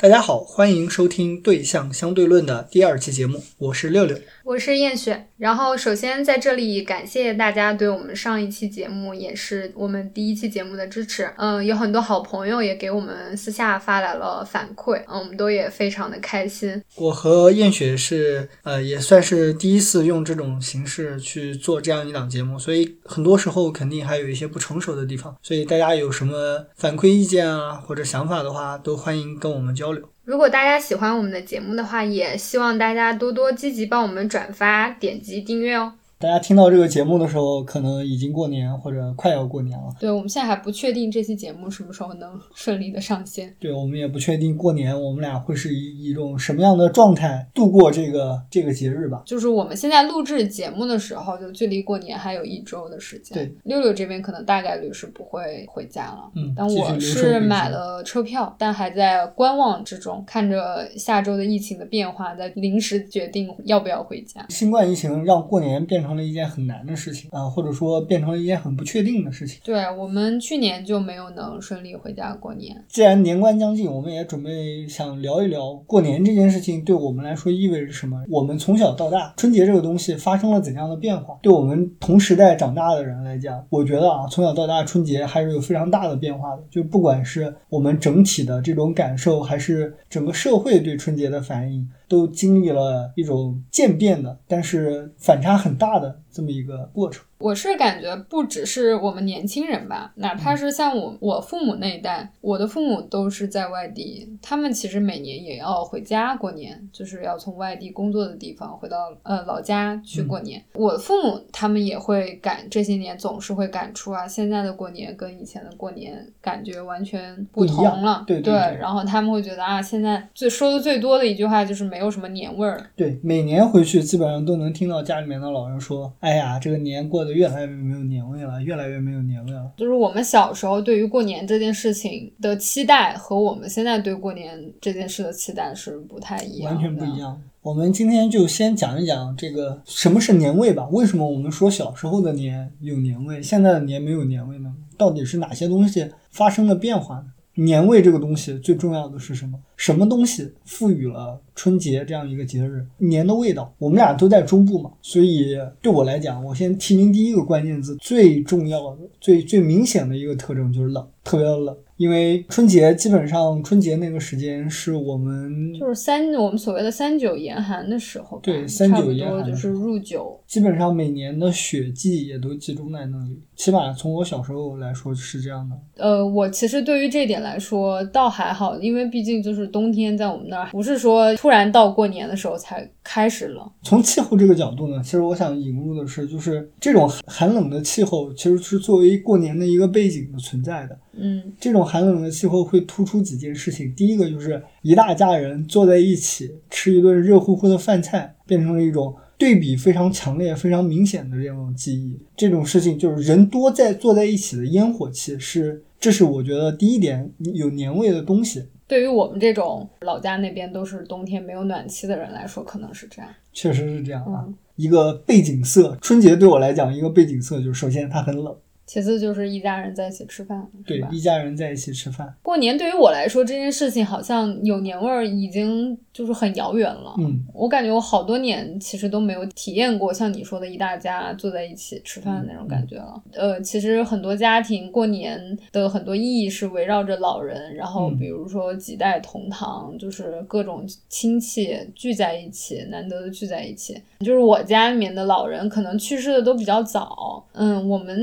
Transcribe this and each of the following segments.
大家好，欢迎收听《对象相对论》的第二期节目，我是六六。我是燕雪，然后首先在这里感谢大家对我们上一期节目，也是我们第一期节目的支持。嗯，有很多好朋友也给我们私下发来了反馈，嗯，我们都也非常的开心。我和燕雪是呃，也算是第一次用这种形式去做这样一档节目，所以很多时候肯定还有一些不成熟的地方，所以大家有什么反馈意见啊或者想法的话，都欢迎跟我们交流。如果大家喜欢我们的节目的话，也希望大家多多积极帮我们转发、点击订阅哦。大家听到这个节目的时候，可能已经过年或者快要过年了。对，我们现在还不确定这期节目什么时候能顺利的上线。对，我们也不确定过年我们俩会是以一种什么样的状态度过这个这个节日吧。就是我们现在录制节目的时候，就距离过年还有一周的时间。对，六六这边可能大概率是不会回家了。嗯，但我是买了车票，但还在观望之中，看着下周的疫情的变化，在临时决定要不要回家。新冠疫情让过年变成了一件很难。的事情啊，或者说变成了一件很不确定的事情。对我们去年就没有能顺利回家过年。既然年关将近，我们也准备想聊一聊过年这件事情对我们来说意味着什么。我们从小到大，春节这个东西发生了怎样的变化？对我们同时代长大的人来讲，我觉得啊，从小到大春节还是有非常大的变化的。就不管是我们整体的这种感受，还是整个社会对春节的反应。都经历了一种渐变的，但是反差很大的这么一个过程。我是感觉不只是我们年轻人吧，哪怕是像我我父母那一代，我的父母都是在外地，他们其实每年也要回家过年，就是要从外地工作的地方回到呃老家去过年。我的父母他们也会感这些年总是会感触啊，现在的过年跟以前的过年感觉完全不同了。对对，然后他们会觉得啊，现在最说的最多的一句话就是没有什么年味儿。对，每年回去基本上都能听到家里面的老人说，哎呀，这个年过得。越来越没有年味了，越来越没有年味了。就是我们小时候对于过年这件事情的期待，和我们现在对过年这件事的期待是不太一样，完全不一样。我们今天就先讲一讲这个什么是年味吧。为什么我们说小时候的年有年味，现在的年没有年味呢？到底是哪些东西发生了变化呢？年味这个东西最重要的是什么？什么东西赋予了春节这样一个节日年的味道？我们俩都在中部嘛，所以对我来讲，我先提名第一个关键字，最重要的、最最明显的一个特征就是冷，特别的冷。因为春节基本上春节那个时间是我们就是三我们所谓的三九严寒的时候，对，三九严寒就是入九，基本上每年的雪季也都集中在那里。起码从我小时候来说是这样的。呃，我其实对于这点来说倒还好，因为毕竟就是冬天在我们那儿，不是说突然到过年的时候才开始冷。从气候这个角度呢，其实我想引入的是，就是这种寒冷的气候其实是作为过年的一个背景的存在的。嗯，这种寒冷的气候会突出几件事情。第一个就是一大家人坐在一起吃一顿热乎乎的饭菜，变成了一种对比非常强烈、非常明显的这种记忆。这种事情就是人多在坐在一起的烟火气，是这是我觉得第一点有年味的东西。对于我们这种老家那边都是冬天没有暖气的人来说，可能是这样。确实是这样啊，一个背景色，春节对我来讲，一个背景色就是首先它很冷。其次就是一家人在一起吃饭，对，一家人在一起吃饭。过年对于我来说，这件事情好像有年味儿，已经就是很遥远了。嗯，我感觉我好多年其实都没有体验过像你说的一大家坐在一起吃饭的那种感觉了。呃，其实很多家庭过年的很多意义是围绕着老人，然后比如说几代同堂，就是各种亲戚聚在一起，难得的聚在一起。就是我家里面的老人可能去世的都比较早，嗯，我们。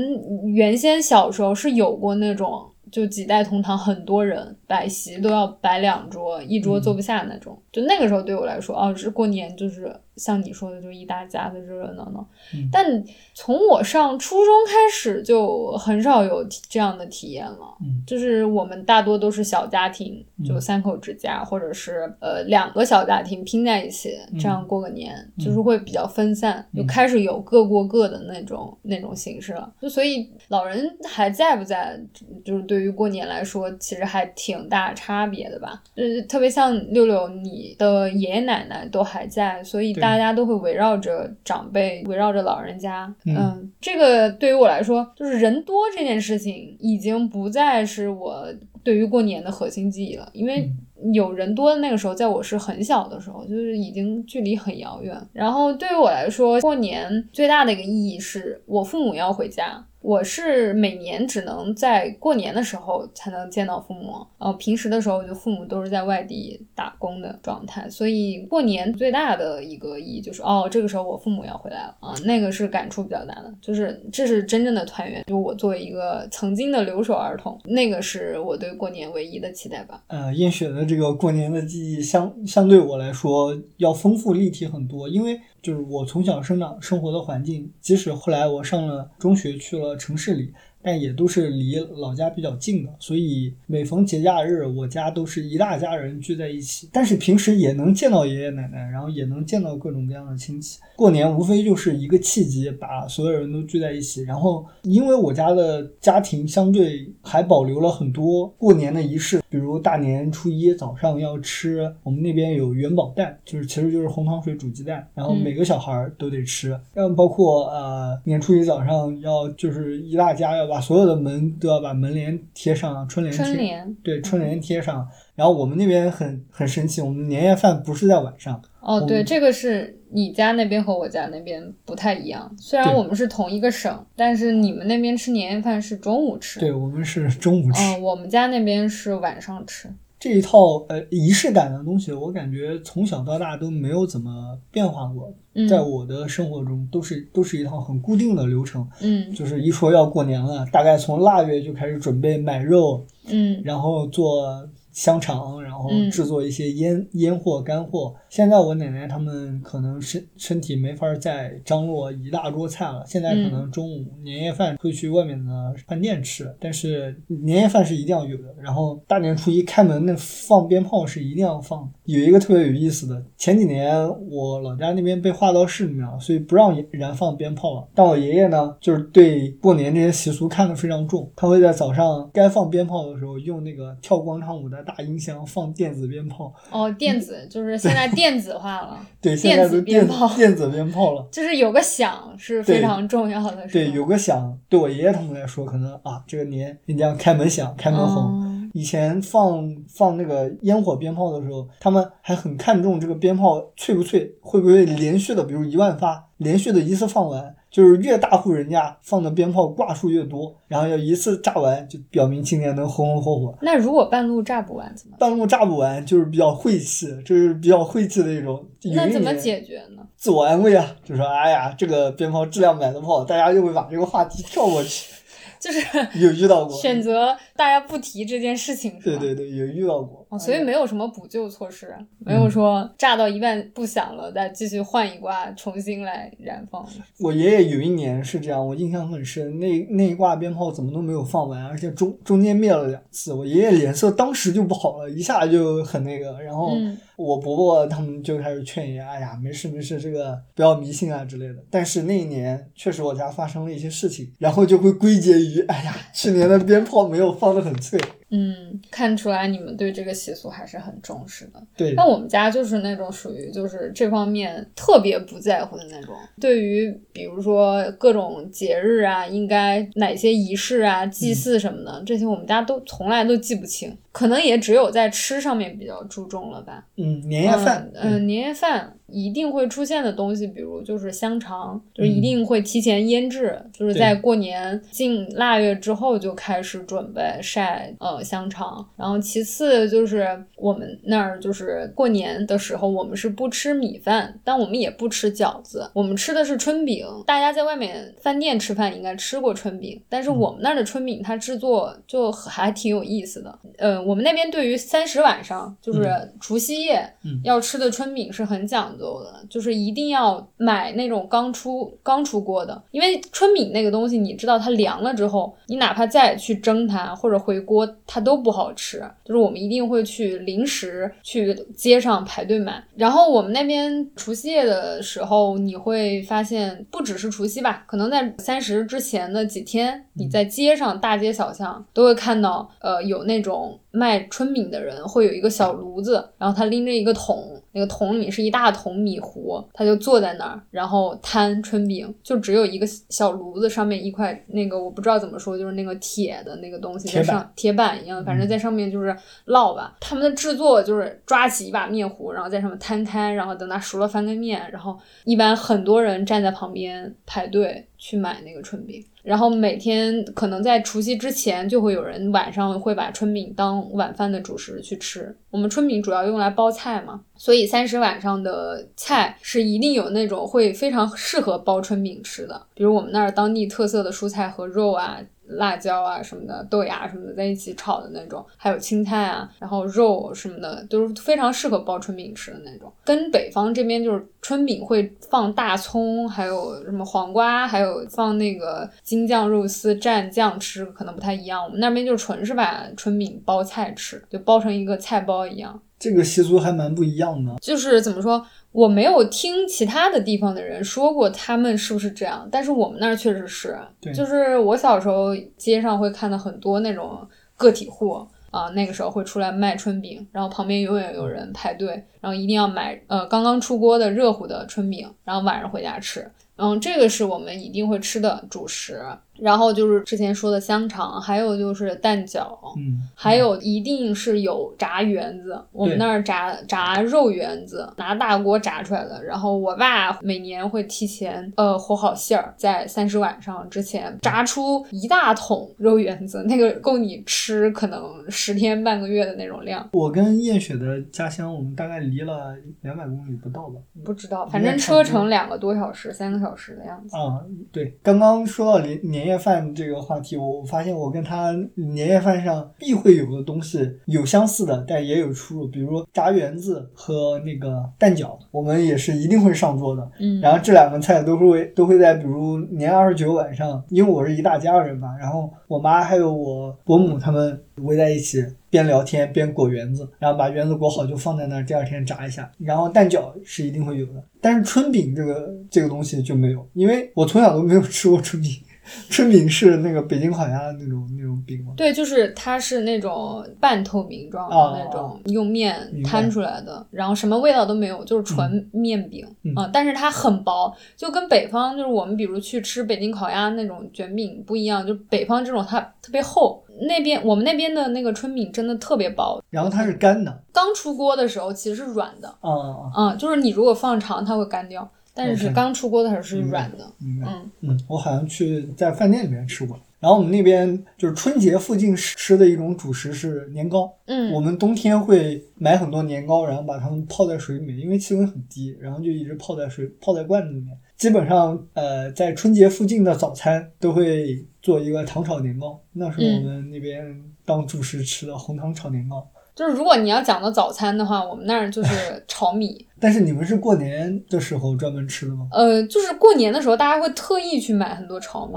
原先小时候是有过那种，就几代同堂，很多人摆席都要摆两桌，一桌坐不下那种。就那个时候对我来说，哦，是过年就是。像你说的，就一大家子热热闹闹。但从我上初中开始，就很少有这样的体验了。就是我们大多都是小家庭，就三口之家，或者是呃两个小家庭拼在一起，这样过个年，就是会比较分散，就开始有各过各的那种那种形式了。就所以老人还在不在，就是对于过年来说，其实还挺大差别的吧。就是特别像六六，你的爷爷奶奶都还在，所以大。家都会围绕着长辈，围绕着老人家。嗯，这个对于我来说，就是人多这件事情已经不再是我对于过年的核心记忆了，因为有人多的那个时候，在我是很小的时候，就是已经距离很遥远。然后对于我来说，过年最大的一个意义是我父母要回家。我是每年只能在过年的时候才能见到父母，呃，平时的时候就父母都是在外地打工的状态，所以过年最大的一个意义就是，哦，这个时候我父母要回来了啊，那个是感触比较大的，就是这是真正的团圆。就我作为一个曾经的留守儿童，那个是我对过年唯一的期待吧。呃，燕雪的这个过年的记忆相相对我来说要丰富立体很多，因为。就是我从小生长生活的环境，即使后来我上了中学去了城市里。但也都是离老家比较近的，所以每逢节假日，我家都是一大家人聚在一起。但是平时也能见到爷爷奶奶，然后也能见到各种各样的亲戚。过年无非就是一个契机，把所有人都聚在一起。然后，因为我家的家庭相对还保留了很多过年的仪式，比如大年初一早上要吃，我们那边有元宝蛋，就是其实就是红糖水煮鸡蛋，然后每个小孩都得吃。然后包括呃年初一早上要就是一大家要把。把所有的门都要把门帘贴上，春联贴，对，春联贴上。然后我们那边很很神奇，我们年夜饭不是在晚上。哦，对，这个是你家那边和我家那边不太一样。虽然我们是同一个省，但是你们那边吃年夜饭是中午吃。对，我们是中午吃。嗯，我们家那边是晚上吃。这一套呃仪式感的东西，我感觉从小到大都没有怎么变化过，在我的生活中都是都是一套很固定的流程。嗯，就是一说要过年了，大概从腊月就开始准备买肉，嗯，然后做。香肠，然后制作一些腌腌货、干货。现在我奶奶他们可能身身体没法再张罗一大桌菜了，现在可能中午年夜饭会去外面的饭店吃，但是年夜饭是一定要有的。然后大年初一开门那放鞭炮是一定要放。有一个特别有意思的，前几年我老家那边被划到市里面了，所以不让燃放鞭炮了。但我爷爷呢，就是对过年这些习俗看得非常重，他会在早上该放鞭炮的时候用那个跳广场舞的。大音箱放电子鞭炮哦，电子就是现在电子化了，对，现在都鞭炮，电子鞭炮了，就是有个响是非常重要的，对，有个响，对我爷爷他们来说，可能啊，这个年人家开门响，开门红。以前放放那个烟火鞭炮的时候，他们还很看重这个鞭炮脆不脆，会不会连续的，比如一万发连续的一次放完。就是越大户人家放的鞭炮挂数越多，然后要一次炸完，就表明今年能红红火火。那如果半路炸不完怎么？半路炸不完就是比较晦气，就是比较晦气的一种。那怎么解决呢？自我安慰啊，就说哎呀，这个鞭炮质量买的不好，大家就会把这个话题跳过去。就是有遇到过。选择大家不提这件事情，对对对，有遇到过，所以没有什么补救措施，没有说炸到一半不响了再继续换一挂重新来燃放。我爷爷有一年是这样，我印象很深，那那一挂鞭炮怎么都没有放完，而且中中间灭了两次，我爷爷脸色当时就不好了，一下就很那个，然后。我伯伯他们就开始劝爷，哎呀，没事没事，这个不要迷信啊之类的。但是那一年确实我家发生了一些事情，然后就会归结于，哎呀，去年的鞭炮没有放得很脆。嗯，看出来你们对这个习俗还是很重视的。对，那我们家就是那种属于就是这方面特别不在乎的那种。对于比如说各种节日啊，应该哪些仪式啊、祭祀什么的，这些我们家都从来都记不清。可能也只有在吃上面比较注重了吧。嗯，年夜饭。嗯，年夜饭。一定会出现的东西，比如就是香肠，就是一定会提前腌制，就是在过年进腊月之后就开始准备晒呃香肠。然后其次就是我们那儿就是过年的时候，我们是不吃米饭，但我们也不吃饺子，我们吃的是春饼。大家在外面饭店吃饭应该吃过春饼，但是我们那儿的春饼它制作就还挺有意思的。呃，我们那边对于三十晚上就是除夕夜要吃的春饼是很讲。究的，就是一定要买那种刚出刚出锅的，因为春饼那个东西，你知道它凉了之后，你哪怕再去蒸它或者回锅，它都不好吃。就是我们一定会去临时去街上排队买。然后我们那边除夕夜的时候，你会发现不只是除夕吧，可能在三十之前的几天，你在街上大街小巷都会看到，呃，有那种卖春饼的人会有一个小炉子，然后他拎着一个桶。那个桶里面是一大桶米糊，他就坐在那儿，然后摊春饼，就只有一个小炉子，上面一块那个我不知道怎么说，就是那个铁的那个东西在上铁板一样，反正在上面就是烙吧。他们的制作就是抓起一把面糊，然后在上面摊开，然后等它熟了翻个面，然后一般很多人站在旁边排队去买那个春饼。然后每天可能在除夕之前就会有人晚上会把春饼当晚饭的主食去吃。我们春饼主要用来包菜嘛，所以三十晚上的菜是一定有那种会非常适合包春饼吃的，比如我们那儿当地特色的蔬菜和肉啊。辣椒啊什么的，豆芽什么的在一起炒的那种，还有青菜啊，然后肉什么的，都是非常适合包春饼吃的那种。跟北方这边就是春饼会放大葱，还有什么黄瓜，还有放那个京酱肉丝蘸酱吃，可能不太一样。我们那边就纯是把春饼包菜吃，就包成一个菜包一样。这个习俗还蛮不一样的，就是怎么说？我没有听其他的地方的人说过他们是不是这样，但是我们那儿确实是，就是我小时候街上会看到很多那种个体户啊，那个时候会出来卖春饼，然后旁边永远有人排队，然后一定要买呃刚刚出锅的热乎的春饼，然后晚上回家吃，嗯，这个是我们一定会吃的主食。然后就是之前说的香肠，还有就是蛋饺，嗯，还有一定是有炸圆子。我们那儿炸炸肉圆子，拿大锅炸出来的。然后我爸每年会提前呃和好馅儿，在三十晚上之前炸出一大桶肉圆子，那个够你吃可能十天半个月的那种量。我跟燕雪的家乡，我们大概离了两百公里不到吧？不知道，反正车程两个多小时，三个小时的样子。啊，对，刚刚说到年年。年夜饭这个话题，我发现我跟他年夜饭上必会有的东西有相似的，但也有出入。比如炸圆子和那个蛋饺，我们也是一定会上桌的。嗯，然后这两个菜都会都会在比如年二十九晚上，因为我是一大家人嘛，然后我妈还有我伯母他们围在一起。边聊天边裹圆子，然后把圆子裹好就放在那儿，第二天炸一下。然后蛋饺是一定会有的，但是春饼这个这个东西就没有，因为我从小都没有吃过春饼。春饼是那个北京烤鸭的那种那种饼吗？对，就是它是那种半透明状的那种，用面摊出来的，然后什么味道都没有，就是纯面饼啊。但是它很薄，就跟北方就是我们比如去吃北京烤鸭那种卷饼不一样，就北方这种它特别厚，那边我们那边的那个春饼真的特别薄。然后它是干的，刚出锅的时候其实是软的，嗯嗯，就是你如果放长它会干掉。但是刚出锅的时候是软的，嗯嗯，我好像去在饭店里面吃过。然后我们那边就是春节附近吃的一种主食是年糕，嗯，我们冬天会买很多年糕，然后把它们泡在水里面，因为气温很低，然后就一直泡在水泡在罐子里面。基本上，呃，在春节附近的早餐都会做一个糖炒年糕，那是我们那边当主食吃的红糖炒年糕。就是如果你要讲到早餐的话，我们那儿就是炒米。但是你们是过年的时候专门吃的吗？呃，就是过年的时候，大家会特意去买很多炒米。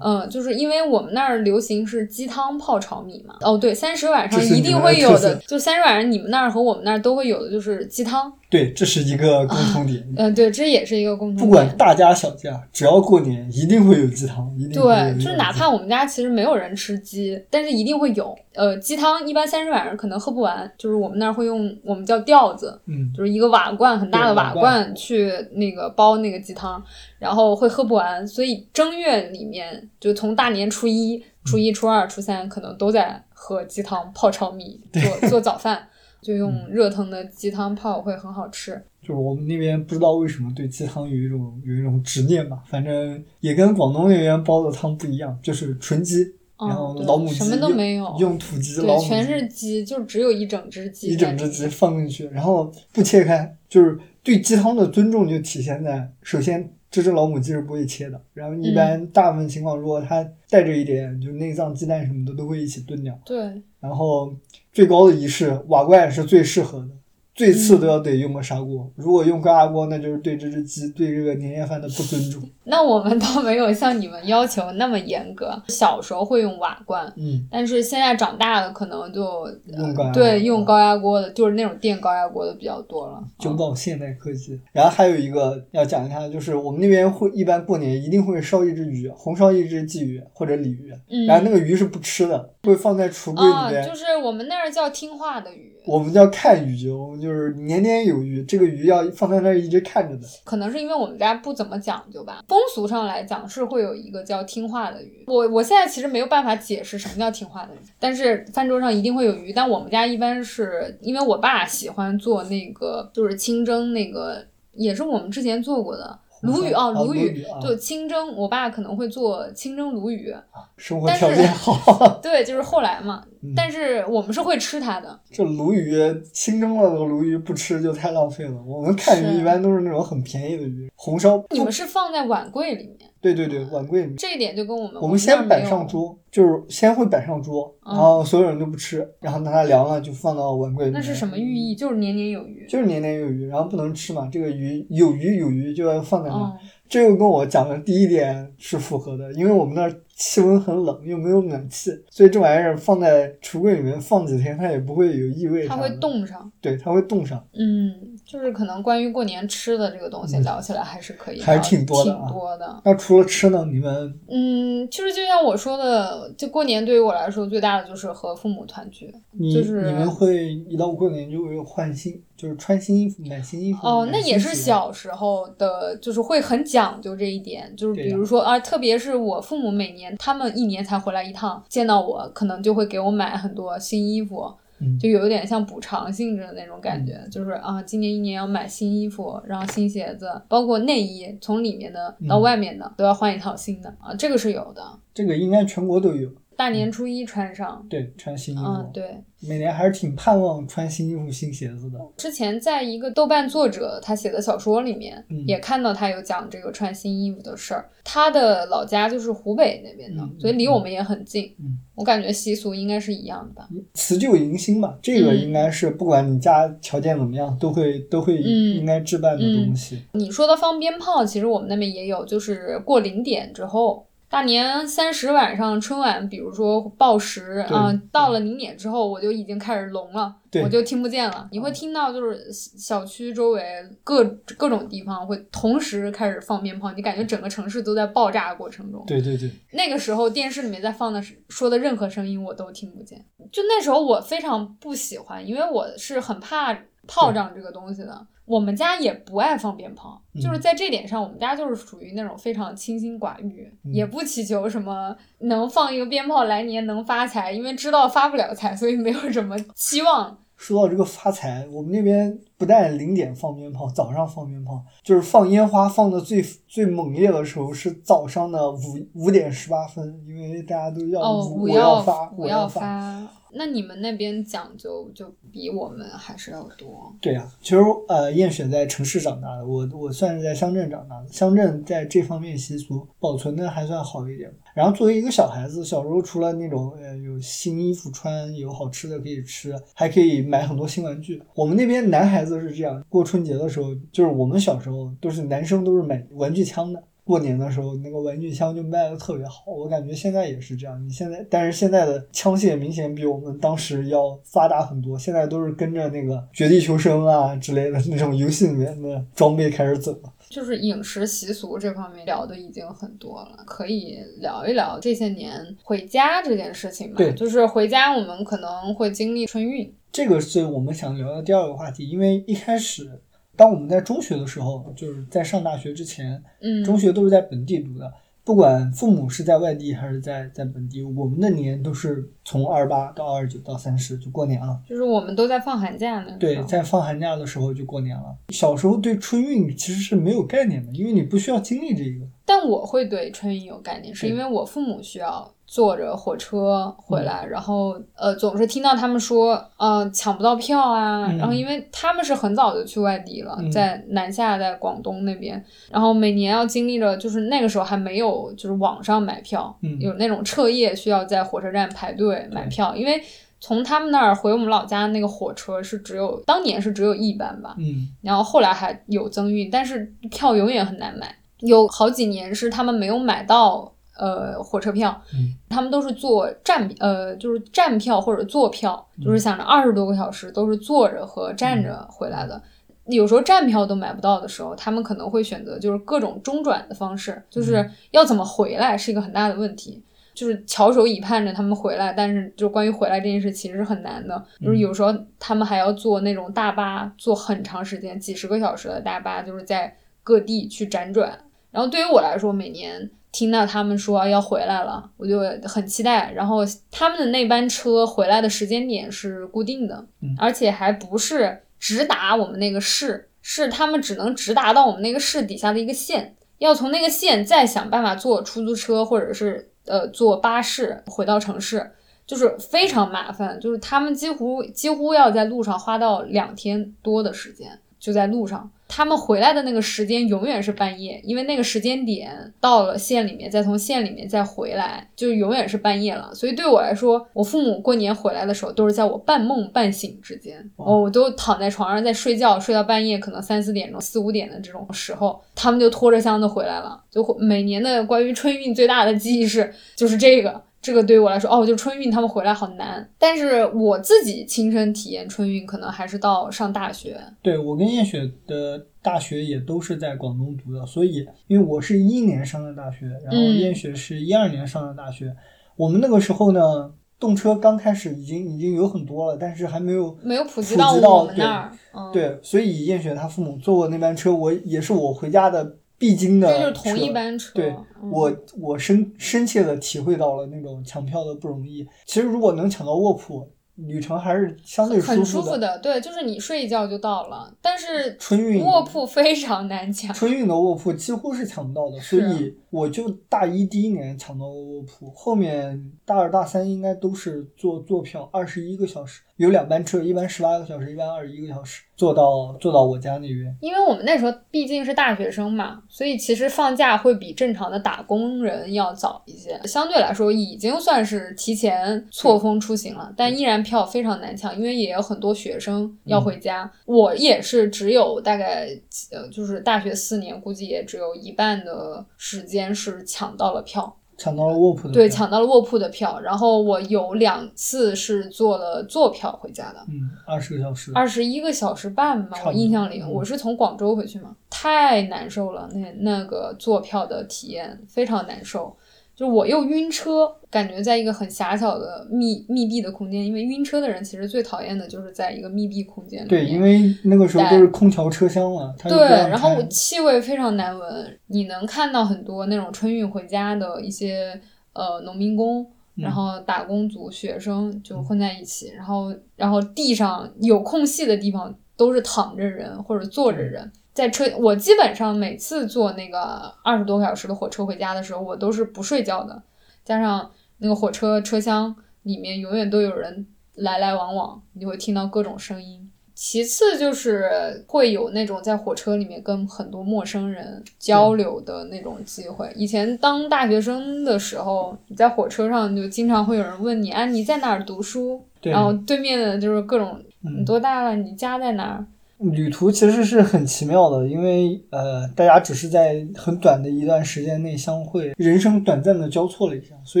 嗯，就是因为我们那儿流行是鸡汤泡炒米嘛。哦，对，三十晚上一定会有的。就三十晚上，你们那儿和我们那儿都会有的，就是鸡汤。对，这是一个共同点。嗯，对，这也是一个共同点。不管大家小家，只要过年，一定会有鸡汤，一定。对，就是哪怕我们家其实没有人吃鸡，但是一定会有。呃，鸡汤一般三十晚上可能喝不完，就是我们那儿会用我们叫吊子，嗯，就是一个瓦罐很大的瓦。瓦罐去那个煲那个鸡汤，然后会喝不完，所以正月里面就从大年初一、初一、初二、初三可能都在喝鸡汤泡炒米做 做早饭，就用热腾的鸡汤泡会很好吃。就是我们那边不知道为什么对鸡汤有一种有一种执念吧，反正也跟广东那边煲的汤不一样，就是纯鸡。然后老母鸡什么都没有，用土鸡，对，全是鸡，就只有一整只鸡，一整只鸡放进去，然后不切开，就是对鸡汤的尊重就体现在，首先这只老母鸡是不会切的，然后一般大部分情况，如果它带着一点就内脏、鸡蛋什么的，都会一起炖掉。对，然后最高的仪式，瓦罐是最适合的。最次都要得用个砂锅，如果用高压锅，那就是对这只鸡、对这个年夜饭的不尊重。那我们倒没有像你们要求那么严格，小时候会用瓦罐，嗯，但是现在长大了，可能就用高压对用高压锅的，就是那种电高压锅的比较多了。就到现代科技。然后还有一个要讲一下，就是我们那边会一般过年一定会烧一只鱼，红烧一只鲫鱼或者鲤鱼，然后那个鱼是不吃的，会放在橱柜里面。就是我们那儿叫听话的鱼，我们叫看鱼，我们就。就是年年有余，这个鱼要放在那儿一直看着的。可能是因为我们家不怎么讲究吧，风俗上来讲是会有一个叫听话的鱼。我我现在其实没有办法解释什么叫听话的鱼，但是饭桌上一定会有鱼。但我们家一般是因为我爸喜欢做那个，就是清蒸那个，也是我们之前做过的。鲈鱼哦，鲈鱼就清蒸，我爸可能会做清蒸鲈鱼。生活条件好。对，就是后来嘛。但是我们是会吃它的。这鲈鱼清蒸了的鲈鱼不吃就太浪费了。我们看鱼一般都是那种很便宜的鱼，红烧。你们是放在碗柜里面？对对对，碗柜里面。这一点就跟我们我们先摆上桌，就是先会摆上桌，然后所有人都不吃，然后等它凉了就放到碗柜里面。那是什么寓意？就是年年有余。就是年年有余，然后不能吃嘛，这个鱼有鱼有鱼就要放在那。这又跟我讲的第一点是符合的，因为我们那儿气温很冷，又没有暖气，所以这玩意儿放在橱柜里面放几天，它也不会有异味。它会冻上。对，它会冻上。嗯，就是可能关于过年吃的这个东西聊起来还是可以，还是挺多的。挺多的。那除了吃呢？你们？嗯，其实就像我说的，就过年对于我来说最大的就是和父母团聚。就是你们会一到过年就会换新。就是穿新衣服、买新衣服哦，那也是小时候的，就是会很讲究这一点。就是比如说啊，特别是我父母每年他们一年才回来一趟，见到我可能就会给我买很多新衣服，就有一点像补偿性质的那种感觉。就是啊，今年一年要买新衣服，然后新鞋子，包括内衣，从里面的到外面的都要换一套新的啊，这个是有的。这个应该全国都有。大年初一穿上，对，穿新衣服。嗯，对，每年还是挺盼望穿新衣服、新鞋子的。之前在一个豆瓣作者他写的小说里面，也看到他有讲这个穿新衣服的事儿。他的老家就是湖北那边的，所以离我们也很近。嗯，我感觉习俗应该是一样的吧。辞旧迎新吧，这个应该是不管你家条件怎么样，都会都会应该置办的东西。你说的放鞭炮，其实我们那边也有，就是过零点之后。大年三十晚上，春晚，比如说报时啊，到了零点之后，我就已经开始聋了，我就听不见了。你会听到，就是小区周围各各种地方会同时开始放鞭炮，你感觉整个城市都在爆炸过程中。对对对，那个时候电视里面在放的说的任何声音我都听不见。就那时候我非常不喜欢，因为我是很怕炮仗这个东西的。我们家也不爱放鞭炮，就是在这点上，我们家就是属于那种非常清心寡欲，也不祈求什么能放一个鞭炮来年能发财，因为知道发不了财，所以没有什么期望。说到这个发财，我们那边不但零点放鞭炮，早上放鞭炮，就是放烟花放的最最猛烈的时候是早上的五五点十八分，因为大家都要五要发五要发。那你们那边讲究就比我们还是要多。对呀，其实呃，燕雪在城市长大的，我我算是在乡镇长大的。乡镇在这方面习俗保存的还算好一点。然后作为一个小孩子，小时候除了那种呃有新衣服穿，有好吃的可以吃，还可以买很多新玩具。我们那边男孩子是这样，过春节的时候，就是我们小时候都是男生都是买玩具枪的。过年的时候，那个玩具枪就卖的特别好，我感觉现在也是这样。你现在，但是现在的枪械明显比我们当时要发达很多，现在都是跟着那个绝地求生啊之类的那种游戏里面的装备开始走了。就是饮食习俗这方面聊的已经很多了，可以聊一聊这些年回家这件事情吧。对，就是回家我们可能会经历春运，这个是我们想聊的第二个话题，因为一开始。当我们在中学的时候，就是在上大学之前，嗯，中学都是在本地读的，不管父母是在外地还是在在本地，我们的年都是从二十八到二十九到三十就过年了。就是我们都在放寒假呢。对，在放寒假的时候就过年了。小时候对春运其实是没有概念的，因为你不需要经历这个。但我会对春运有概念，是因为我父母需要。坐着火车回来，然后呃，总是听到他们说，呃，抢不到票啊。然后因为他们是很早就去外地了，在南下，在广东那边，然后每年要经历着，就是那个时候还没有，就是网上买票，有那种彻夜需要在火车站排队买票，因为从他们那儿回我们老家那个火车是只有当年是只有一班吧，嗯，然后后来还有增运，但是票永远很难买，有好几年是他们没有买到。呃，火车票，他们都是坐站，呃，就是站票或者坐票，就是想着二十多个小时都是坐着和站着回来的。有时候站票都买不到的时候，他们可能会选择就是各种中转的方式，就是要怎么回来是一个很大的问题。就是翘首以盼着他们回来，但是就关于回来这件事其实是很难的，就是有时候他们还要坐那种大巴，坐很长时间，几十个小时的大巴，就是在各地去辗转。然后对于我来说，每年听到他们说要回来了，我就很期待。然后他们的那班车回来的时间点是固定的，而且还不是直达我们那个市，是他们只能直达到我们那个市底下的一个县，要从那个县再想办法坐出租车或者是。呃，坐巴士回到城市就是非常麻烦，就是他们几乎几乎要在路上花到两天多的时间，就在路上。他们回来的那个时间永远是半夜，因为那个时间点到了县里面，再从县里面再回来，就永远是半夜了。所以对我来说，我父母过年回来的时候，都是在我半梦半醒之间，哦我都躺在床上在睡觉，睡到半夜可能三四点钟、四五点的这种时候，他们就拖着箱子回来了。就每年的关于春运最大的记忆是，就是这个。这个对于我来说，哦，就春运他们回来好难。但是我自己亲身体验春运，可能还是到上大学。对我跟燕雪的大学也都是在广东读的，所以因为我是一年上的大学，然后燕雪是一二年上的大学。我们那个时候呢，动车刚开始已经已经有很多了，但是还没有没有普及到我们那儿。对，所以燕雪她父母坐过那班车，我也是我回家的。必经的，这就是同一班车。对我，我深深切的体会到了那种抢票的不容易。其实，如果能抢到卧铺。旅程还是相对很舒服的，对，就是你睡一觉就到了。但是 春运卧铺非常难抢，春运的卧铺几乎是抢不到的，所以我就大一第一年抢到了卧铺，后面大二大三应该都是坐坐票，二十一个小时，有两班车，一班十八个小时，一班二十一个小时，坐到坐到我家那边。因为我们那时候毕竟是大学生嘛，所以其实放假会比正常的打工人要早一些，相对来说已经算是提前错峰出行了，但依然。票非常难抢，因为也有很多学生要回家。我也是只有大概呃，就是大学四年，估计也只有一半的时间是抢到了票，抢到了卧铺的对，抢到了卧铺的票。然后我有两次是坐了坐票回家的，嗯，二十个小时，二十一个小时半吧，我印象里我是从广州回去嘛，太难受了，那那个坐票的体验非常难受。就我又晕车，感觉在一个很狭小的密密闭的空间，因为晕车的人其实最讨厌的就是在一个密闭空间里。对，因为那个时候都是空调车厢嘛。对，然后气味非常难闻。你能看到很多那种春运回家的一些呃农民工，然后打工族、学生就混在一起，然后然后地上有空隙的地方都是躺着人或者坐着人。在车，我基本上每次坐那个二十多个小时的火车回家的时候，我都是不睡觉的。加上那个火车车厢里面永远都有人来来往往，你会听到各种声音。其次就是会有那种在火车里面跟很多陌生人交流的那种机会。以前当大学生的时候，你在火车上就经常会有人问你啊，你在哪儿读书？然后对面的就是各种你多大了？你家在哪儿？旅途其实是很奇妙的，因为呃，大家只是在很短的一段时间内相会，人生短暂的交错了一下，所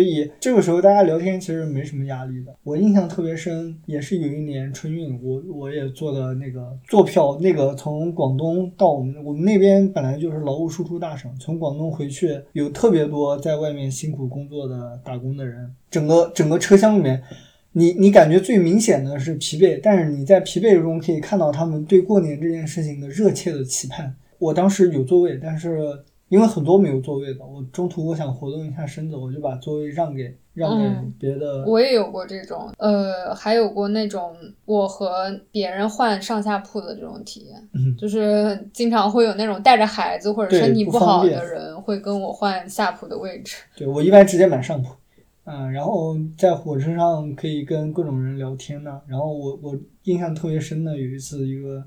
以这个时候大家聊天其实没什么压力的。我印象特别深，也是有一年春运，我我也坐的那个坐票，那个从广东到我们我们那边本来就是劳务输出大省，从广东回去有特别多在外面辛苦工作的打工的人，整个整个车厢里面。你你感觉最明显的是疲惫，但是你在疲惫中可以看到他们对过年这件事情的热切的期盼。我当时有座位，但是因为很多没有座位的，我中途我想活动一下身子，我就把座位让给让给别的。我也有过这种，呃，还有过那种我和别人换上下铺的这种体验，就是经常会有那种带着孩子或者身体不好的人会跟我换下铺的位置。对我一般直接买上铺。嗯，然后在火车上可以跟各种人聊天呢。然后我我印象特别深的有一次，一个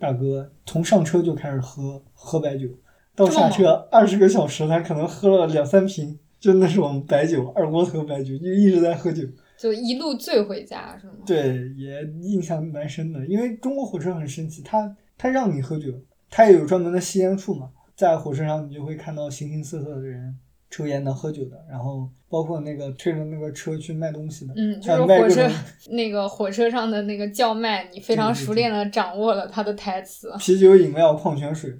大哥从上车就开始喝喝白酒，到下车二十个小时，他可能喝了两三瓶，就那种白酒，二锅头白酒，就一直在喝酒，就一路醉回家是吗？对，也印象蛮深的。因为中国火车很神奇，它它让你喝酒，它也有专门的吸烟处嘛，在火车上你就会看到形形色色的人。抽烟的、喝酒的，然后包括那个推着那个车去卖东西的，嗯，就是火车那个火车上的那个叫卖，你非常熟练的掌握了他的台词。啤酒、饮料、矿泉水、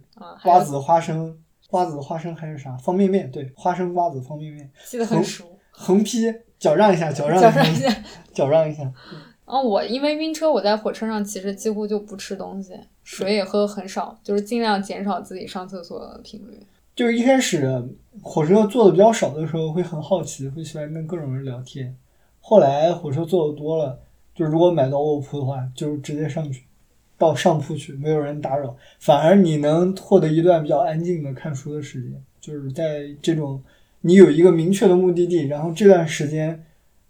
瓜子、花生、瓜子、花生还是啥？方便面，对，花生、瓜子、方便面。记得很熟。横批：搅让一下，搅 让一下，搅让一下。哦，我因为晕车，我在火车上其实几乎就不吃东西，水也喝很少，就是尽量减少自己上厕所的频率。就是一开始火车坐的比较少的时候，会很好奇，会喜欢跟各种人聊天。后来火车坐的多了，就如果买到卧铺的话，就直接上去，到上铺去，没有人打扰，反而你能获得一段比较安静的看书的时间。就是在这种你有一个明确的目的地，然后这段时间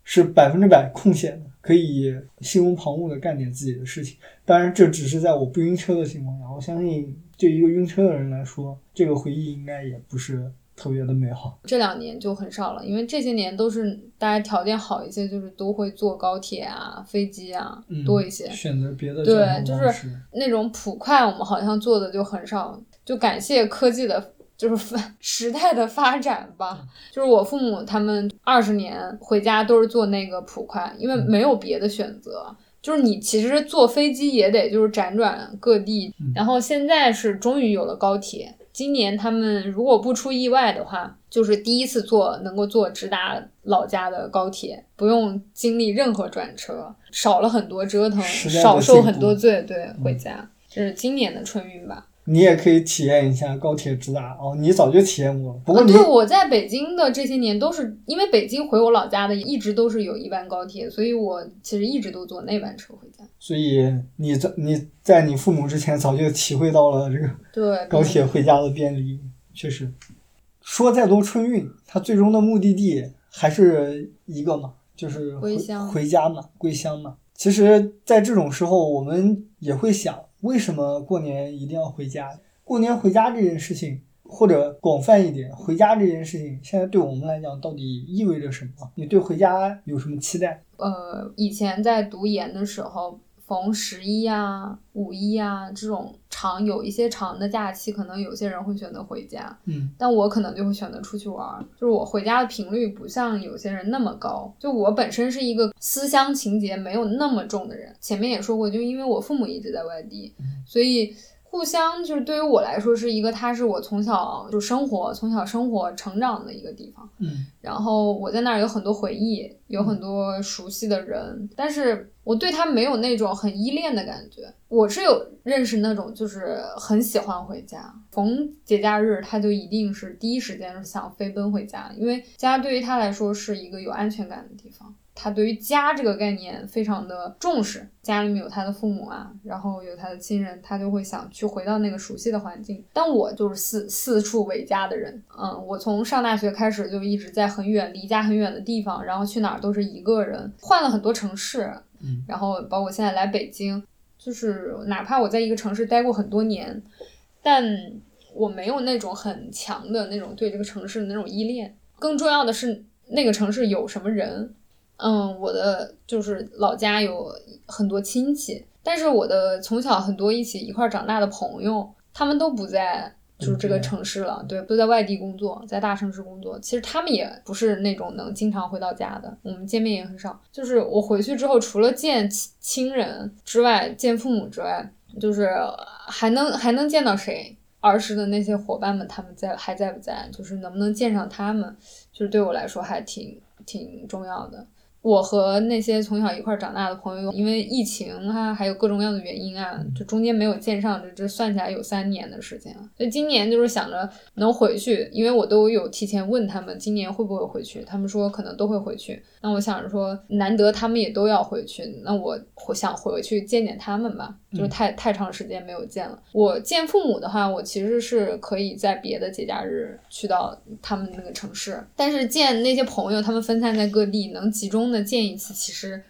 是百分之百空闲的。可以心无旁骛的干点自己的事情，当然这只是在我不晕车的情况下。我相信，对一个晕车的人来说，这个回忆应该也不是特别的美好。这两年就很少了，因为这些年都是大家条件好一些，就是都会坐高铁啊、飞机啊多一些，选择别的对，就是那种普快，我们好像做的就很少。就感谢科技的。就是 时代的发展吧，就是我父母他们二十年回家都是坐那个普快，因为没有别的选择。就是你其实坐飞机也得就是辗转各地，然后现在是终于有了高铁。今年他们如果不出意外的话，就是第一次坐能够坐直达老家的高铁，不用经历任何转车，少了很多折腾，少受很多罪。对，回家这是今年的春运吧。你也可以体验一下高铁直达哦，你早就体验过了。不过对我在北京的这些年都是因为北京回我老家的一直都是有一班高铁，所以我其实一直都坐那班车回家。所以你在你在你父母之前早就体会到了这个对高铁回家的便利。确实，说再多春运，它最终的目的地还是一个嘛，就是回回家嘛，归乡嘛。其实，在这种时候，我们也会想。为什么过年一定要回家？过年回家这件事情，或者广泛一点，回家这件事情，现在对我们来讲到底意味着什么？你对回家有什么期待？呃，以前在读研的时候，逢十一啊、五一啊这种长有一些长的假期，可能有些人会选择回家，嗯，但我可能就会选择出去玩。就是我回家的频率不像有些人那么高。就我本身是一个思乡情节没有那么重的人，前面也说过，就因为我父母一直在外地，所以。故乡就是对于我来说是一个，它是我从小就生活、从小生活成长的一个地方。嗯，然后我在那儿有很多回忆，有很多熟悉的人，但是我对他没有那种很依恋的感觉。我是有认识那种，就是很喜欢回家，逢节假日他就一定是第一时间是想飞奔回家，因为家对于他来说是一个有安全感的地方。他对于家这个概念非常的重视，家里面有他的父母啊，然后有他的亲人，他就会想去回到那个熟悉的环境。但我就是四四处为家的人，嗯，我从上大学开始就一直在很远离家很远的地方，然后去哪儿都是一个人，换了很多城市，嗯，然后包括现在来北京，就是哪怕我在一个城市待过很多年，但我没有那种很强的那种对这个城市的那种依恋。更重要的是，那个城市有什么人。嗯，我的就是老家有很多亲戚，但是我的从小很多一起一块长大的朋友，他们都不在就是这个城市了，对，都在外地工作，在大城市工作。其实他们也不是那种能经常回到家的，我们见面也很少。就是我回去之后，除了见亲亲人之外，见父母之外，就是还能还能见到谁？儿时的那些伙伴们，他们在还在不在？就是能不能见上他们，就是对我来说还挺挺重要的。我和那些从小一块长大的朋友，因为疫情啊，还有各种各样的原因啊，就中间没有见上，这这算起来有三年的时间了。所以今年就是想着能回去，因为我都有提前问他们今年会不会回去，他们说可能都会回去。那我想着说，难得他们也都要回去，那我想回去见见他们吧。就是太太长时间没有见了。我见父母的话，我其实是可以在别的节假日去到他们那个城市，但是见那些朋友，他们分散在各地，能集中的见一次，其实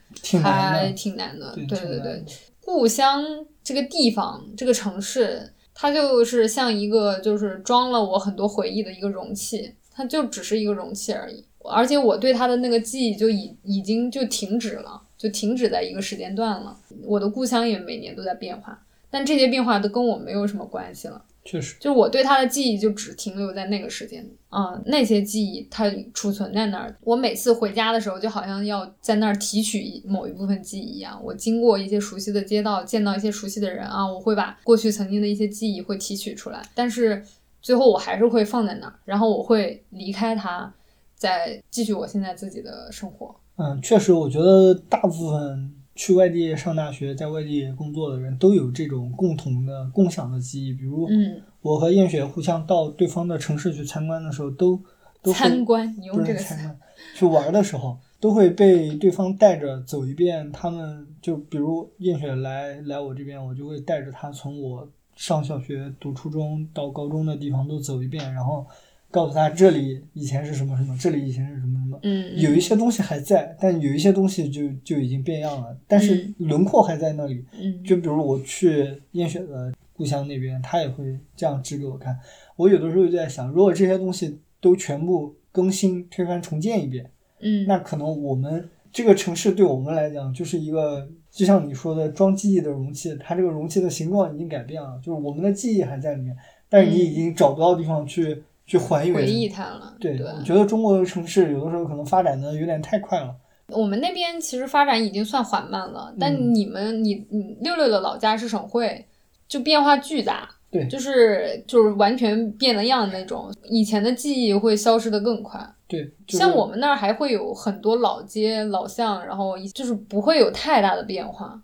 还挺难的。对对对，故乡这个地方，这个城市，它就是像一个就是装了我很多回忆的一个容器，它就只是一个容器而已。而且我对它的那个记忆就已已经就停止了。就停止在一个时间段了。我的故乡也每年都在变化，但这些变化都跟我没有什么关系了。确实，就我对他的记忆就只停留在那个时间啊，那些记忆它储存在那儿。我每次回家的时候，就好像要在那儿提取某一部分记忆一样。我经过一些熟悉的街道，见到一些熟悉的人啊，我会把过去曾经的一些记忆会提取出来。但是。最后我还是会放在那儿，然后我会离开它，再继续我现在自己的生活。嗯，确实，我觉得大部分去外地上大学、在外地工作的人都有这种共同的、共享的记忆。比如，嗯，我和燕雪互相到对方的城市去参观的时候，都都参观，你用这个去玩的时候，都会被对方带着走一遍。他们就比如燕雪来来我这边，我就会带着她从我上小学、读初中到高中的地方都走一遍，然后告诉他这里以前是什么什么，这里以前是什么什么。嗯，有一些东西还在，但有一些东西就就已经变样了，但是轮廓还在那里。嗯，就比如我去燕雪的故乡那边，他也会这样指给我看。我有的时候就在想，如果这些东西都全部更新、推翻、重建一遍，嗯，那可能我们这个城市对我们来讲就是一个，就像你说的装记忆的容器，它这个容器的形状已经改变了，就是我们的记忆还在里面，但是你已经找不到地方去去还原。回忆它了。对，对，我觉得中国的城市有的时候可能发展的有点太快了。我们那边其实发展已经算缓慢了，但嗯你们，你你六六的老家是省会，就变化巨大。对就是就是完全变了样的那种，以前的记忆会消失的更快。对，就是像我们那儿还会有很多老街老巷，然后就是不会有太大的变化。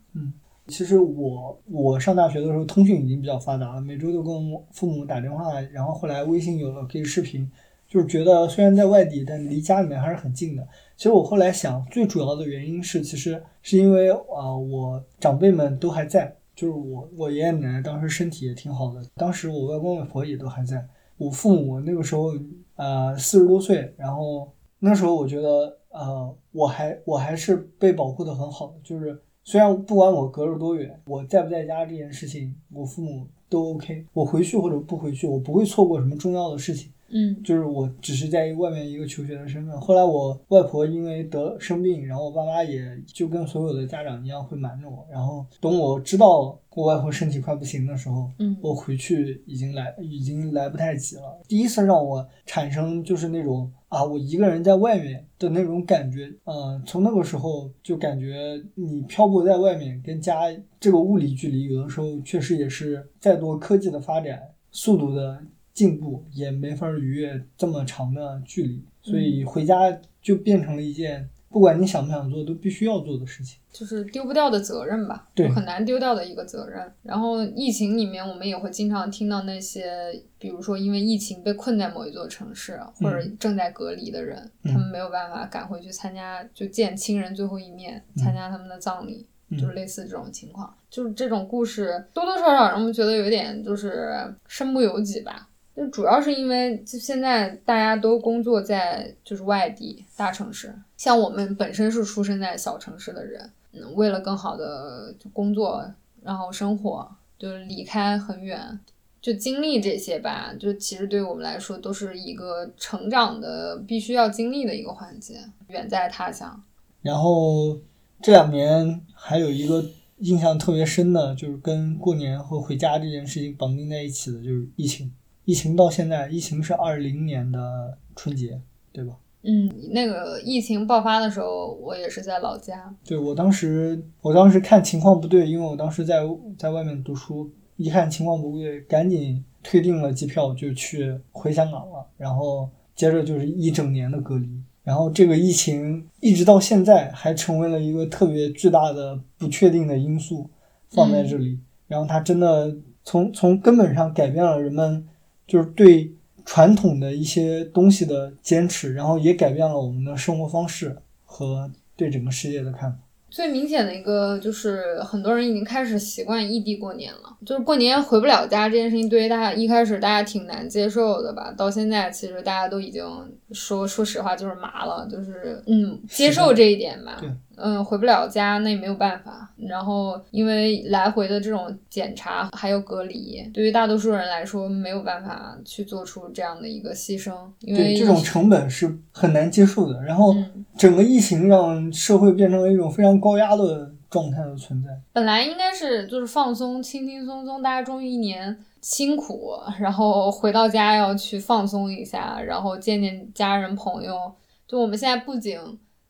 其实我我上大学的时候，通讯已经比较发达了，每周都跟我父母打电话，然后后来微信有了可以视频，就是觉得虽然在外地，但离家里面还是很近的。其实我后来想，最主要的原因是，其实是因为啊、我长辈们都还在，就是我我爷爷奶奶当时身体也挺好的，当时我外公外婆也都还在，我父母那个时候呃四十多岁，然后那时候我觉得呃我还我还是被保护的很好的，就是虽然不管我隔着多远，我在不在家这件事情，我父母都 OK，我回去或者不回去，我不会错过什么重要的事情。嗯就是我只是在外面一个求学的身份。后来我外婆因为得生病，然后我爸妈也就跟所有的家长一样会瞒着我。然后等我知道我外婆身体快不行的时候，嗯我回去已经来已经来不太及了。第一次让我产生就是那种啊，我一个人在外面的那种感觉。嗯、从那个时候就感觉你漂泊在外面，跟家这个物理距离，有的时候确实也是再多科技的发展速度的进步，也没法逾越这么长的距离。所以回家就变成了一件不管你想不想做都必须要做的事情。就是丢不掉的责任吧，对就很难丢掉的一个责任。然后疫情里面，我们也会经常听到那些，比如说因为疫情被困在某一座城市，或者正在隔离的人，嗯他们没有办法赶回去参加，就见亲人最后一面，参加他们的葬礼。嗯就是类似这种情况，就是这种故事多多少少让我们觉得有点就是身不由己吧。就主要是因为就现在大家都工作在就是外地大城市，像我们本身是出生在小城市的人，嗯，为了更好的工作，然后生活，就是离开很远，就经历这些吧，就其实对我们来说都是一个成长的必须要经历的一个环节，远在他乡。然后这两年还有一个印象特别深的，就是跟过年和回家这件事情绑定在一起的，就是疫情。疫情到现在，疫情是二零年的春节，对吧？嗯，那个疫情爆发的时候，我也是在老家。对我当时，我当时看情况不对，因为我当时在在外面读书，一看情况不对，赶紧退订了机票，就去回香港了。然后接着就是一整年的隔离。然后这个疫情一直到现在还成为了一个特别巨大的不确定的因素放在这里。然后它真的从从根本上改变了人们就是对传统的一些东西的坚持，然后也改变了我们的生活方式和对整个世界的看法。最明显的一个就是，很多人已经开始习惯异地过年了。就是过年回不了家这件事情，对于大家一开始大家挺难接受的吧。到现在，其实大家都已经说说实话就是麻了，就是嗯接受这一点吧。嗯，回不了家那也没有办法。然后因为来回的这种检查还有隔离，对于大多数人来说没有办法去做出这样的一个牺牲，因为对这种成本是很难接受的。然后嗯整个疫情让社会变成了一种非常高压的状态的存在。本来应该是就是放松、轻轻松松，大家终于一年辛苦，然后回到家要去放松一下，然后见见家人朋友。就我们现在不仅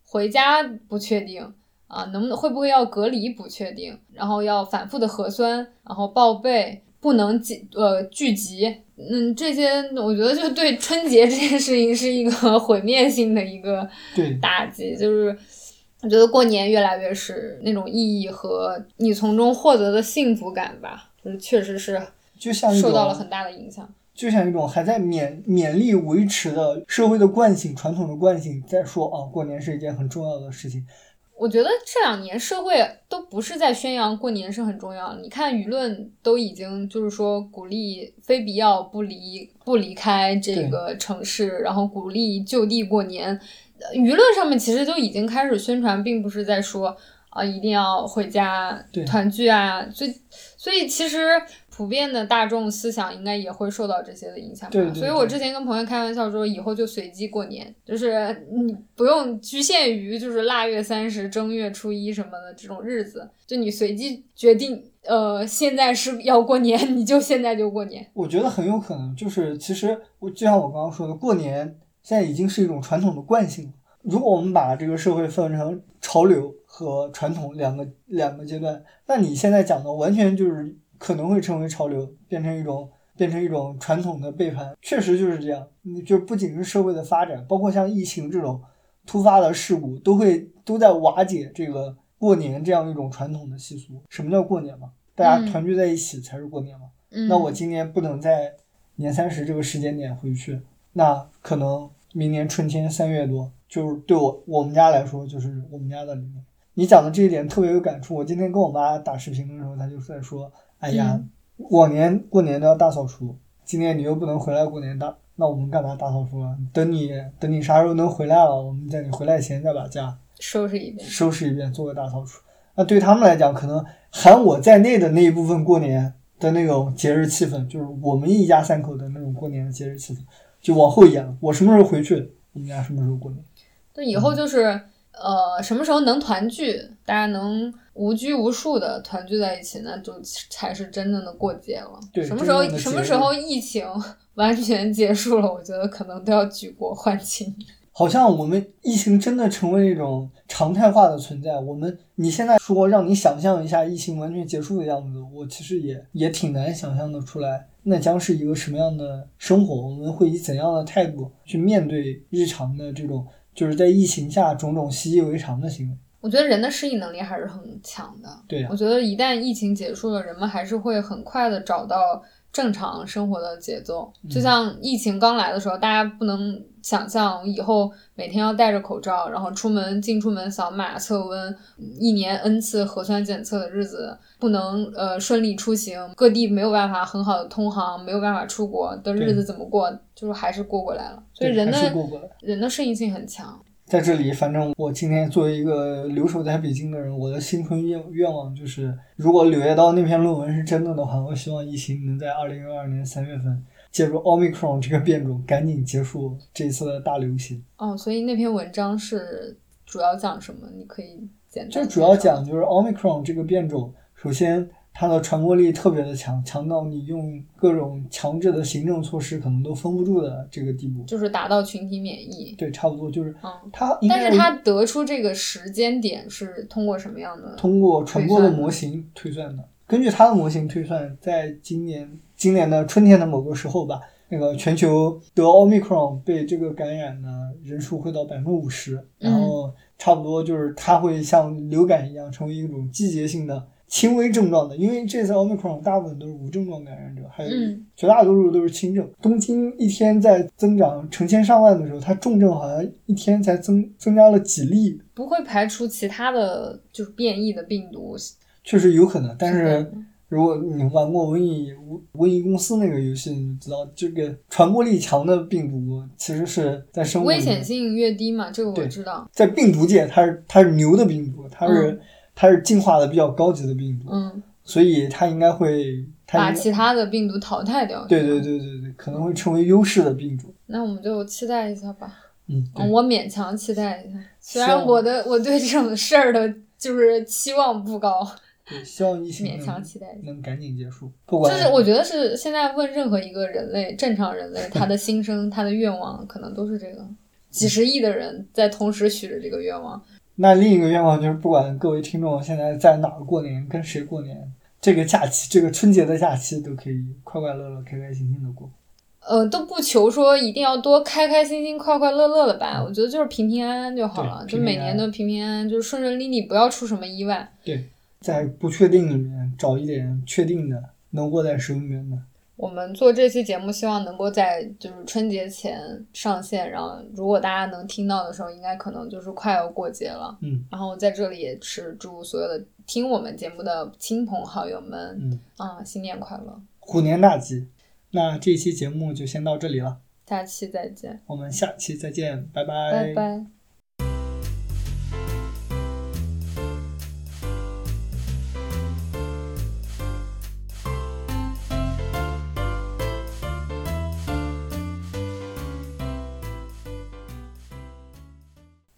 回家不确定啊，能不能会不会要隔离不确定，然后要反复的核酸，然后报备，不能集呃聚集，嗯，这些我觉得就对春节这件事情是一个 毁灭性的一个打击，就是我觉得过年越来越是那种意义和你从中获得的幸福感吧，就是确实是就像受到了很大的影响。就像一种还在勉勉力维持的社会的惯性、传统的惯性，在说啊，过年是一件很重要的事情。我觉得这两年社会都不是在宣扬过年是很重要的，你看舆论都已经就是说鼓励非必要不离不离开这个城市，然后鼓励就地过年。呃舆论上面其实都已经开始宣传，并不是在说啊一定要回家团聚啊，所以所以其实普遍的大众思想应该也会受到这些的影响吧。对对所以我之前跟朋友开玩笑说，以后就随机过年，就是你不用局限于就是腊月三十、正月初一什么的这种日子，就你随机决定，呃，现在是要过年，你就现在就过年。我觉得很有可能就是，其实我就像我刚刚说的，过年现在已经是一种传统的惯性了。如果我们把这个社会分成潮流和传统两个两个阶段，那你现在讲的完全就是可能会成为潮流，变成一种变成一种传统的背叛，确实就是这样。你就不仅是社会的发展，包括像疫情这种突发的事故，都会都在瓦解这个过年这样一种传统的习俗。什么叫过年嘛？大家嗯团聚在一起才是过年嘛。嗯，那我今年不能在年三十这个时间点回去，那可能明年春天三月多，就是对我我们家来说，就是我们家的。你讲的这一点特别有感触。我今天跟我妈打视频的时候，她就在说：“哎呀，嗯往年过年都要大扫除，今年你又不能回来过年大，那我们干嘛大扫除啊？等你等你啥时候能回来了，我们在你回来前再把家收拾一遍。收拾一遍，做个大扫除。那对他们来讲，可能含我在内的那一部分过年的那种节日气氛，就是我们一家三口的那种过年的节日气氛，就往后延了。我什么时候回去，我们家什么时候过年。对以后就是、呃，什么时候能团聚，大家能无拘无束的团聚在一起，那就才是真正的过节了。对什么时候什么时候疫情 完全结束了，我觉得可能都要举国欢庆。好像我们疫情真的成为一种常态化的存在。我们你现在说让你想象一下疫情完全结束的样子，我其实也也挺难想象的出来。那将是一个什么样的生活？我们会以怎样的态度去面对日常的这种，就是在疫情下种种习以为常的行为？我觉得人的适应能力还是很强的。对呀、我觉得一旦疫情结束了，人们还是会很快的找到正常生活的节奏。嗯就像疫情刚来的时候，大家不能想象以后每天要戴着口罩，然后出门进出门扫码测温，一年 n 次核酸检测的日子，不能呃顺利出行，各地没有办法很好的通航，没有办法出国的日子怎么过？就是还是过过来了。所以人的。人的适应性很强。在这里，反正我今天作为一个留守在北京的人，我的新春愿愿望就是，如果《柳叶刀》那篇论文是真的的话，我希望疫情能在二零二二年三月份借助 Omicron 这个变种，赶紧结束这一次的大流行。哦，所以那篇文章是主要讲什么？你可以简单就主要讲就是 Omicron 这个变种，首先它的传播力特别的强，强到你用各种强制的行政措施可能都封不住的这个地步。就是达到群体免疫。对，差不多就是嗯，它但是它得出这个时间点是通过什么样的？通过传播的模型推算的。根据它的模型推算，在今年今年的春天的某个时候吧，那个全球得奥密克戎被这个感染的人数会到百分之五十，然后差不多就是它会像流感一样成为一种季节性的轻微症状的，因为这次奥密克戎大部分都是无症状感染者，还有嗯绝大多数都是轻症。东京一天在增长成千上万的时候，它重症好像一天才增增加了几例，不会排除其他的就是变异的病毒。确实有可能，但是如果你玩过瘟疫瘟疫公司那个游戏，你知道这个传播力强的病毒其实是在生活危险性越低嘛，这个我知道。在病毒界它是它是牛的病毒，它是、它是进化的比较高级的病毒，嗯，所以它应该会把其他的病毒淘汰掉。对对。对对对，可能会成为优势的病毒。那我们就期待一下吧。嗯，嗯，我勉强期待一下，虽然我的我对这种事儿的就是期望不高，对，希望疫情勉强能期待。能赶紧结束。不管就是我觉得是现在问任何一个人类正常人类，他的心声、他的愿望，可能都是这个。几十亿的人在同时许着这个愿望，那另一个愿望就是，不管各位听众现在在哪儿过年，跟谁过年，这个假期，这个春节的假期都可以快快乐乐、开开心心的过。呃，都不求说一定要多开开心心、快快乐乐的吧？我觉得就是平平安安就好了，就每年都平平安安，就是顺顺利利，不要出什么意外。对，在不确定里面找一点确定的，能握在手里面的。我们做这期节目，希望能够在就是春节前上线，然后如果大家能听到的时候，应该可能就是快要过节了。嗯，然后在这里也是祝所有的听我们节目的亲朋好友们，嗯啊，新年快乐，虎年大吉。那这期节目就先到这里了，下期再见，我们下期再见，拜拜拜。